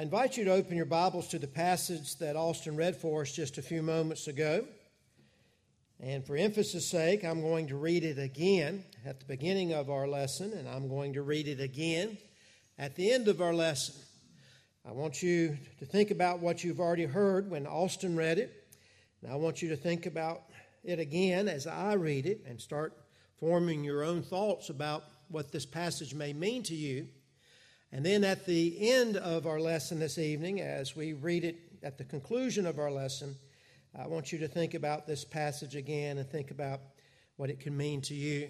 I invite you to open your Bibles to the passage that Austin read for us just a few moments ago. And for emphasis' sake, I'm going to read it again at the beginning of our lesson, and I'm going to read it again at the end of our lesson. I want you to think about what you've already heard when Austin read it. And I want you to think about it again as I read it and start forming your own thoughts about what this passage may mean to you. And then at the end of our lesson this evening, as we read it at the conclusion of our lesson, I want you to think about this passage again and think about what it can mean to you.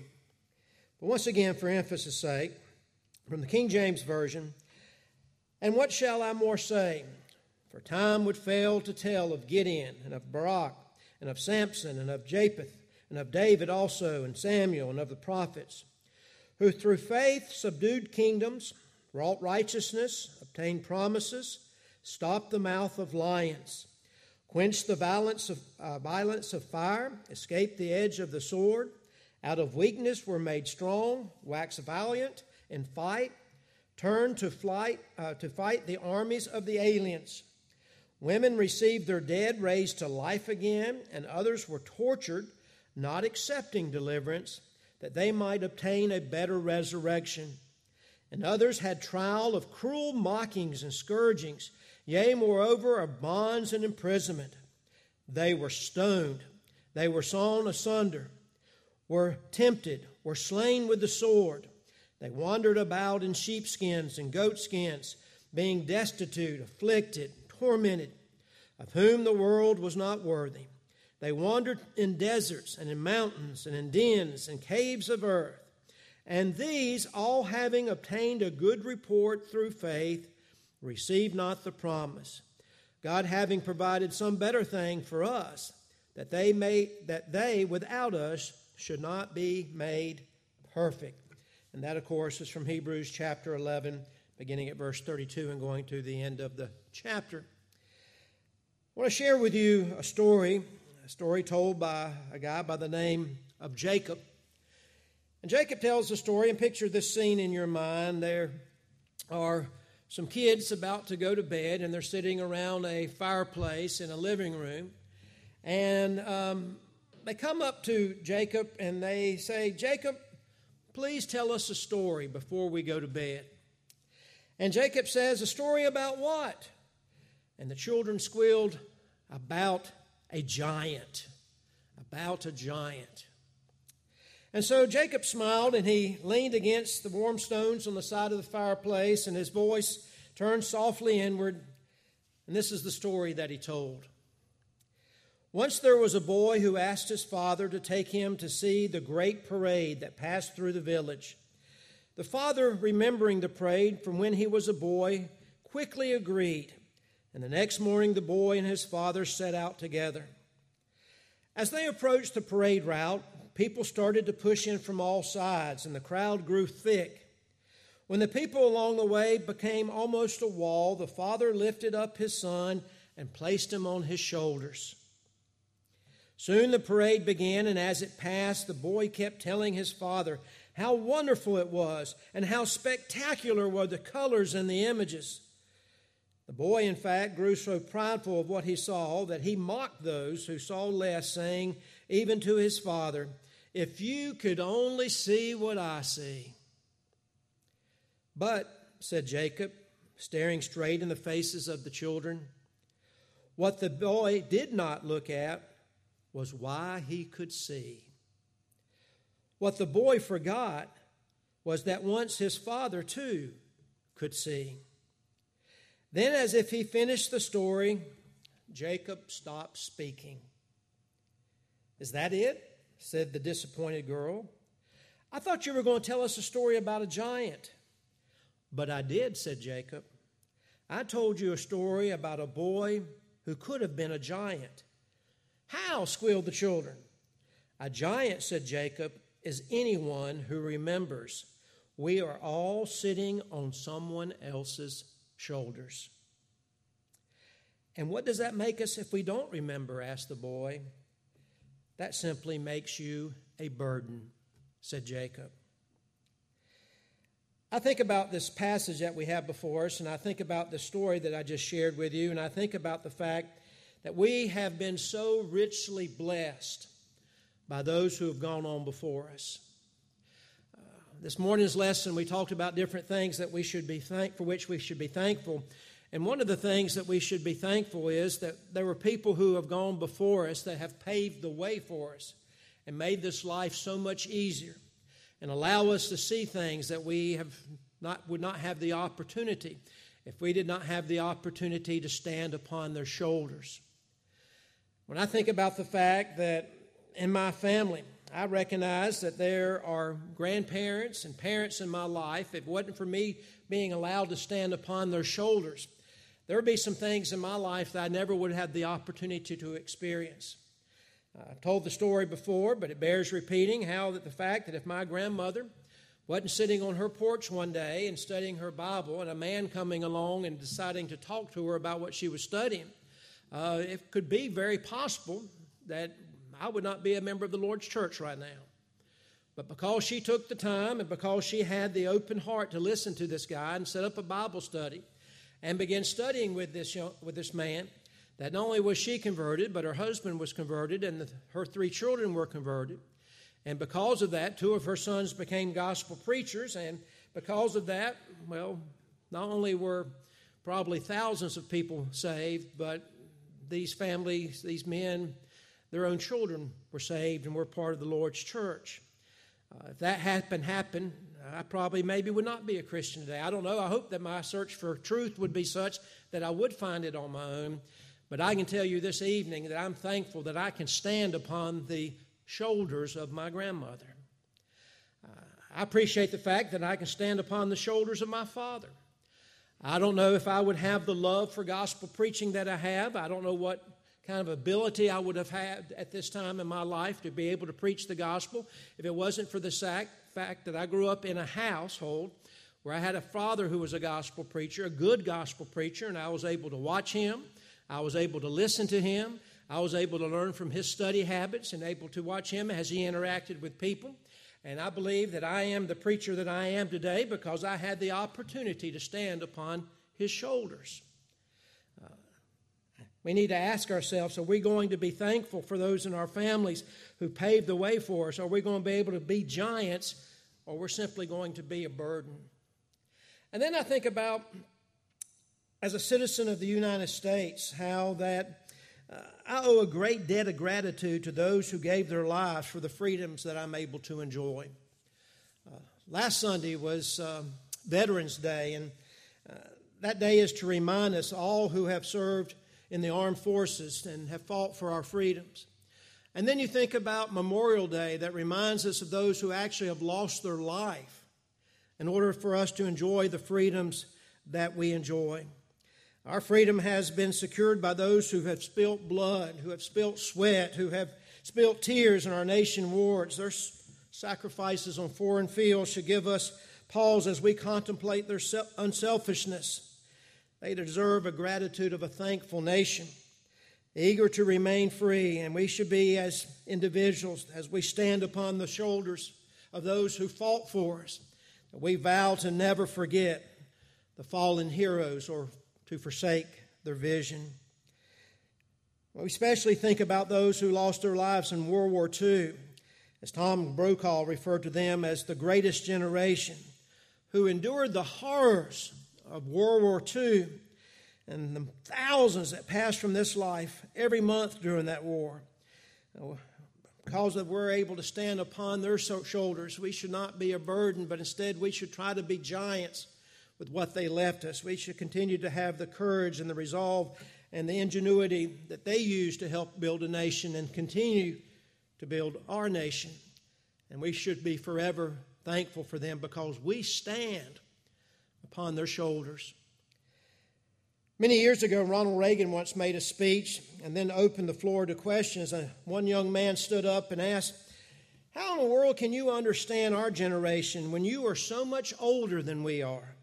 But once again, for emphasis' sake, from the King James Version, and what shall I more say? For time would fail to tell of Gideon and of Barak and of Samson and of Jephthah and of David also and Samuel and of the prophets, who through faith subdued kingdoms, wrought righteousness, obtained promises, stopped the mouth of lions, quenched the violence of, uh, violence of fire, escaped the edge of the sword, out of weakness were made strong, waxed valiant in fight turned to flight uh, to fight the armies of the aliens. Women received their dead raised to life again, and others were tortured, not accepting deliverance, that they might obtain a better resurrection. And others had trial of cruel mockings and scourgings, yea, moreover, of bonds and imprisonment. They were stoned, they were sawn asunder, were tempted, were slain with the sword. They wandered about in sheepskins and goatskins, being destitute, afflicted, tormented, of whom the world was not worthy. They wandered in deserts and in mountains and in dens and caves of earth. And these, all having obtained a good report through faith, received not the promise. God having provided some better thing for us, that they may that they without us should not be made perfect. And that, of course, is from Hebrews chapter 11, beginning at verse 32 and going to the end of the chapter. I want to share with you a story, a story told by a guy by the name of Jacob. And Jacob tells the story, and picture this scene in your mind. There are some kids about to go to bed, and they're sitting around a fireplace in a living room. And um, they come up to Jacob and they say, Jacob, Please tell us a story before we go to bed. And Jacob says, A story about what? And the children squealed, About a giant. About a giant. And so Jacob smiled and he leaned against the warm stones on the side of the fireplace, and his voice turned softly inward. And this is the story that he told. Once there was a boy who asked his father to take him to see the great parade that passed through the village. The father, remembering the parade from when he was a boy, quickly agreed, and the next morning the boy and his father set out together. As they approached the parade route, people started to push in from all sides, and the crowd grew thick. When the people along the way became almost a wall, the father lifted up his son and placed him on his shoulders. Soon the parade began, and as it passed, the boy kept telling his father how wonderful it was and how spectacular were the colors and the images. The boy, in fact, grew so prideful of what he saw that he mocked those who saw less, saying, even to his father, If you could only see what I see. But, said Jacob, staring straight in the faces of the children, what the boy did not look at was why he could see. What the boy forgot was that once his father, too, could see. Then, as if he finished the story, Jacob stopped speaking. Is that it? Said the disappointed girl. I thought you were going to tell us a story about a giant. But I did, said Jacob. I told you a story about a boy who could have been a giant. How? squealed the children. A giant, said Jacob, is anyone who remembers. We are all sitting on someone else's shoulders. And what does that make us if we don't remember? asked the boy. That simply makes you a burden, said Jacob. I think about this passage that we have before us, and I think about the story that I just shared with you, and I think about the fact that we have been so richly blessed by those who have gone on before us. Uh, this morning's lesson, we talked about different things that we should be thank for which we should be thankful. And one of the things that we should be thankful is that there were people who have gone before us that have paved the way for us and made this life so much easier and allow us to see things that we have not, would not have the opportunity if we did not have the opportunity to stand upon their shoulders. When I think about the fact that in my family, I recognize that there are grandparents and parents in my life. If it wasn't for me being allowed to stand upon their shoulders, there would be some things in my life that I never would have had the opportunity to experience. I've told the story before, but it bears repeating how that the fact that if my grandmother wasn't sitting on her porch one day and studying her Bible, and a man coming along and deciding to talk to her about what she was studying, uh, it could be very possible that I would not be a member of the Lord's church right now. But because she took the time and because she had the open heart to listen to this guy and set up a Bible study and began studying with this, young, with this man, that not only was she converted, but her husband was converted, and the, her three children were converted. And because of that, two of her sons became gospel preachers. And because of that, well, not only were probably thousands of people saved, but these families, these men, their own children were saved and were part of the Lord's church. Uh, if that happened, happened, I probably maybe would not be a Christian today. I don't know. I hope that my search for truth would be such that I would find it on my own. But I can tell you this evening that I'm thankful that I can stand upon the shoulders of my grandmother. Uh, I appreciate the fact that I can stand upon the shoulders of my father. I don't know if I would have the love for gospel preaching that I have. I don't know what kind of ability I would have had at this time in my life to be able to preach the gospel if it wasn't for the fact that I grew up in a household where I had a father who was a gospel preacher, a good gospel preacher, and I was able to watch him. I was able to listen to him. I was able to learn from his study habits and able to watch him as he interacted with people. And I believe that I am the preacher that I am today because I had the opportunity to stand upon his shoulders. We need to ask ourselves are we going to be thankful for those in our families who paved the way for us? Are we going to be able to be giants or we're simply going to be a burden? And then I think about as a citizen of the United States, how that uh, I owe a great debt of gratitude to those who gave their lives for the freedoms that I'm able to enjoy. Uh, last Sunday was uh, Veterans Day, and uh, that day is to remind us all who have served in the armed forces and have fought for our freedoms. And then you think about Memorial Day that reminds us of those who actually have lost their life in order for us to enjoy the freedoms that we enjoy. Our freedom has been secured by those who have spilt blood, who have spilt sweat, who have spilt tears in our nation wards. Their sacrifices on foreign fields should give us pause as we contemplate their unselfishness. They deserve a gratitude of a thankful nation, eager to remain free, and we should be as individuals, as we stand upon the shoulders of those who fought for us, that we vow to never forget the fallen heroes or to forsake their vision. We especially think about those who lost their lives in World War II, as Tom Brokaw referred to them as the greatest generation, who endured the horrors of World War II and the thousands that passed from this life every month during that war. Because of we're able to stand upon their shoulders, we should not be a burden, but instead we should try to be giants with what they left us. We should continue to have the courage and the resolve and the ingenuity that they used to help build a nation and continue to build our nation. And we should be forever thankful for them because we stand upon their shoulders. Many years ago, Ronald Reagan once made a speech and then opened the floor to questions. And one young man stood up and asked, How in the world can you understand our generation when you are so much older than we are?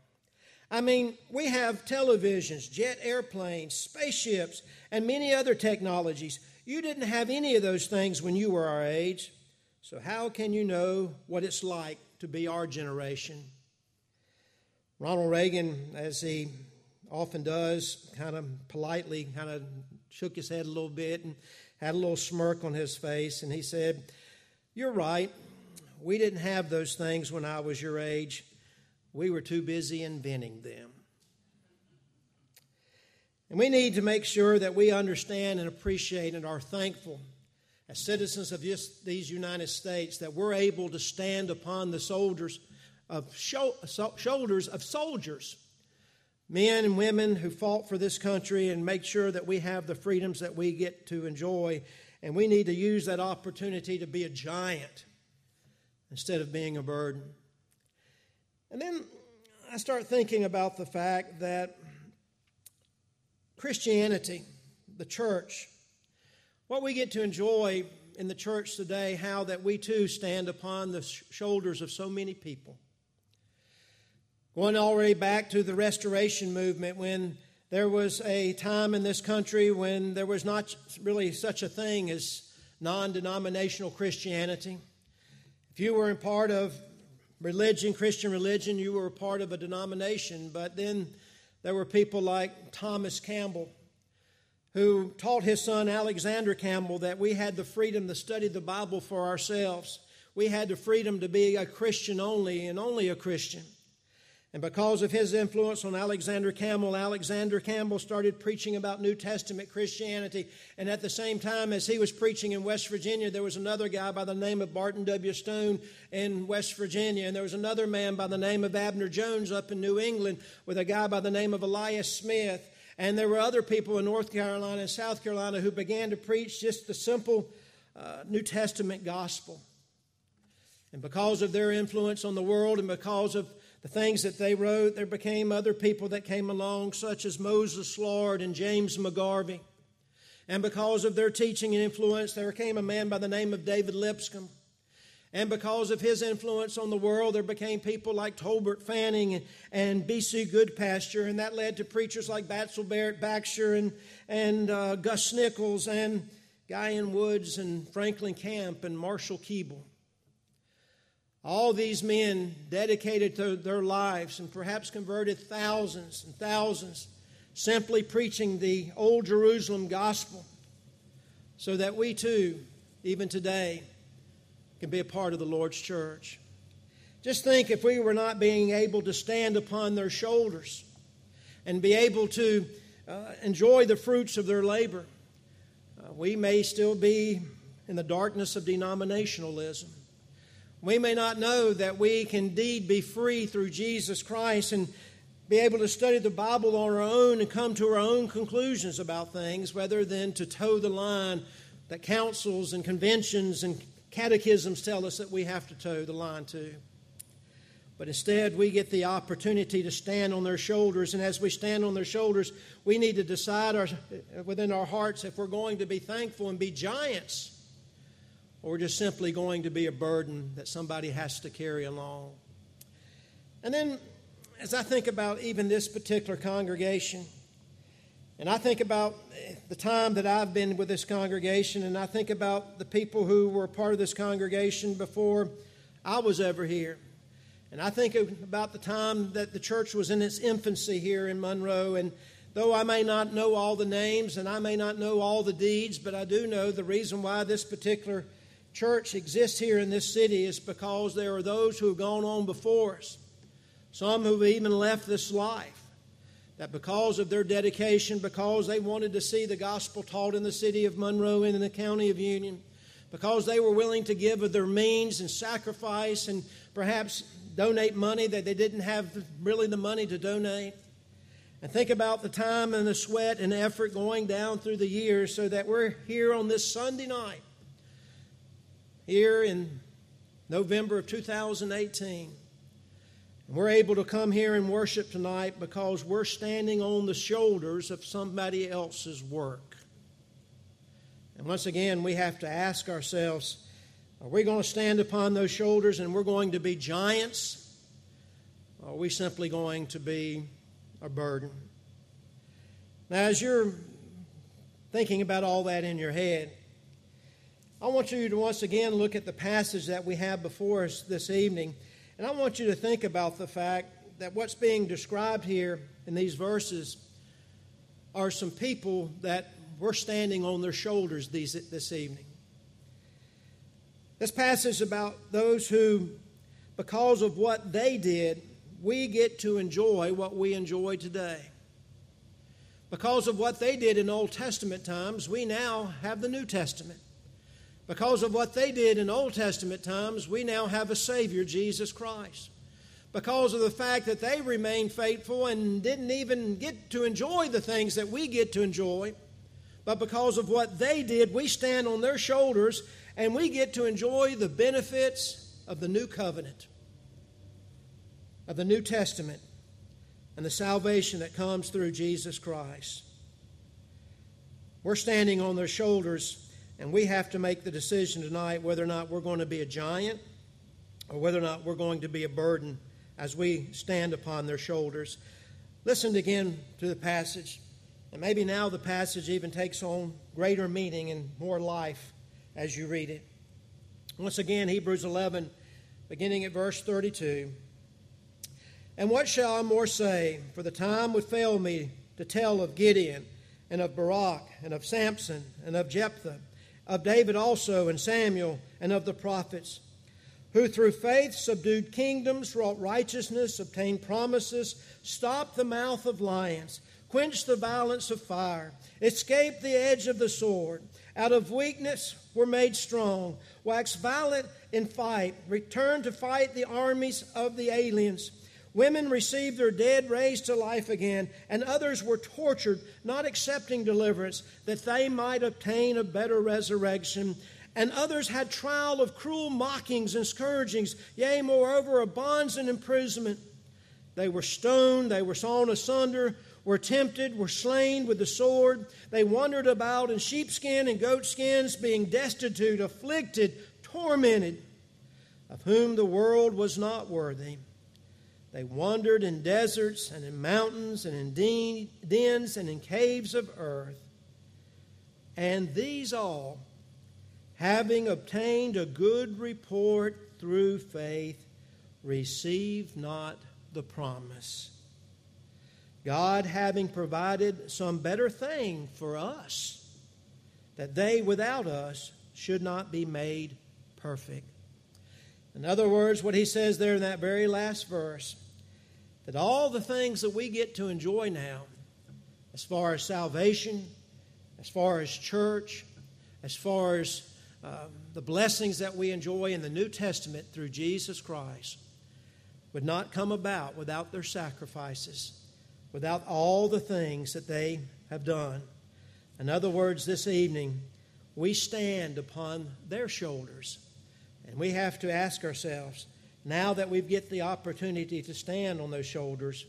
I mean, we have televisions, jet airplanes, spaceships, and many other technologies. You didn't have any of those things when you were our age. So, how can you know what it's like to be our generation? Ronald Reagan, as he often does, kind of politely kind of shook his head a little bit and had a little smirk on his face, and he said, You're right. We didn't have those things when I was your age. We were too busy inventing them. And we need to make sure that we understand and appreciate and are thankful as citizens of these United States that we're able to stand upon the soldiers of shoulders of soldiers, men and women who fought for this country and make sure that we have the freedoms that we get to enjoy. And we need to use that opportunity to be a giant instead of being a burden. And then I start thinking about the fact that Christianity, the church, what we get to enjoy in the church today, how that we too stand upon the shoulders of so many people. Going already back to the restoration movement when there was a time in this country when there was not really such a thing as non denominational Christianity. If you were a part of religion, Christian religion, you were a part of a denomination, but then there were people like Thomas Campbell who taught his son Alexander Campbell that we had the freedom to study the Bible for ourselves. We had the freedom to be a Christian only and only a Christian. And because of his influence on Alexander Campbell, Alexander Campbell started preaching about New Testament Christianity. And at the same time as he was preaching in West Virginia, there was another guy by the name of Barton W. Stone in West Virginia. And there was another man by the name of Abner Jones up in New England with a guy by the name of Elias Smith. And there were other people in North Carolina and South Carolina who began to preach just the simple uh, New Testament gospel. And because of their influence on the world and because of the things that they wrote, there became other people that came along, such as Moses Lard and James McGarvey. And because of their teaching and influence, there came a man by the name of David Lipscomb. And because of his influence on the world, there became people like Tolbert Fanning and, B.C. Goodpasture, and that led to preachers like Batsell Barrett Baxter and, and uh, Gus Nichols and Guy N. Woods and Franklin Camp and Marshall Keeble. All these men dedicated to their lives and perhaps converted thousands and thousands simply preaching the old Jerusalem gospel so that we too, even today, can be a part of the Lord's church. Just think if we were not being able to stand upon their shoulders and be able to uh, enjoy the fruits of their labor, uh, we may still be in the darkness of denominationalism. We may not know that we can indeed be free through Jesus Christ and be able to study the Bible on our own and come to our own conclusions about things rather than to toe the line that councils and conventions and catechisms tell us that we have to toe the line to. But instead, we get the opportunity to stand on their shoulders. And as we stand on their shoulders, we need to decide our, within our hearts if we're going to be thankful and be giants or just simply going to be a burden that somebody has to carry along. And then, as I think about even this particular congregation, and I think about the time that I've been with this congregation, and I think about the people who were part of this congregation before I was ever here. And I think about the time that the church was in its infancy here in Monroe. And though I may not know all the names and I may not know all the deeds, but I do know the reason why this particular church exists here in this city is because there are those who have gone on before us, some who have even left this life that because of their dedication, because they wanted to see the gospel taught in the city of Monroe and in the county of Union, because they were willing to give of their means and sacrifice and perhaps donate money that they didn't have really the money to donate. And think about the time and the sweat and effort going down through the years so that we're here on this Sunday night, here in November of 2018 we're able to come here and worship tonight because we're standing on the shoulders of somebody else's work. And once again, we have to ask ourselves are we going to stand upon those shoulders and we're going to be giants? Or are we simply going to be a burden? Now, as you're thinking about all that in your head, I want you to once again look at the passage that we have before us this evening and I want you to think about the fact that what's being described here in these verses are some people that we're standing on their shoulders these, this evening. This passage is about those who, because of what they did, we get to enjoy what we enjoy today. Because of what they did in Old Testament times, we now have the New Testament. Because of what they did in Old Testament times, we now have a Savior, Jesus Christ. Because of the fact that they remained faithful and didn't even get to enjoy the things that we get to enjoy, but because of what they did, we stand on their shoulders and we get to enjoy the benefits of the new covenant, of the New Testament, and the salvation that comes through Jesus Christ. We're standing on their shoulders and we have to make the decision tonight whether or not we're going to be a giant or whether or not we're going to be a burden as we stand upon their shoulders. Listen again to the passage. And maybe now the passage even takes on greater meaning and more life as you read it. Once again, Hebrews 11, beginning at verse 32. And what shall I more say? For the time would fail me to tell of Gideon and of Barak and of Samson and of Jephthah of David also and Samuel and of the prophets, who through faith subdued kingdoms, wrought righteousness, obtained promises, stopped the mouth of lions, quenched the violence of fire, escaped the edge of the sword, out of weakness were made strong, waxed violent in fight, returned to fight the armies of the aliens Women received their dead raised to life again, and others were tortured, not accepting deliverance, that they might obtain a better resurrection. And others had trial of cruel mockings and scourgings, yea, moreover, of bonds and imprisonment. They were stoned, they were sawn asunder, were tempted, were slain with the sword. They wandered about in sheepskin and goatskins, being destitute, afflicted, tormented, of whom the world was not worthy. They wandered in deserts and in mountains and in dens and in caves of earth. And these all, having obtained a good report through faith, received not the promise. God having provided some better thing for us, that they without us should not be made perfect. In other words, what he says there in that very last verse that all the things that we get to enjoy now, as far as salvation, as far as church, as far as um, the blessings that we enjoy in the New Testament through Jesus Christ, would not come about without their sacrifices, without all the things that they have done. In other words, this evening, we stand upon their shoulders, and we have to ask ourselves, now that we get the opportunity to stand on those shoulders,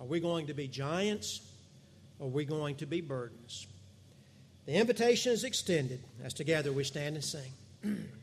are we going to be giants or are we going to be burdens? The invitation is extended as together we stand and sing.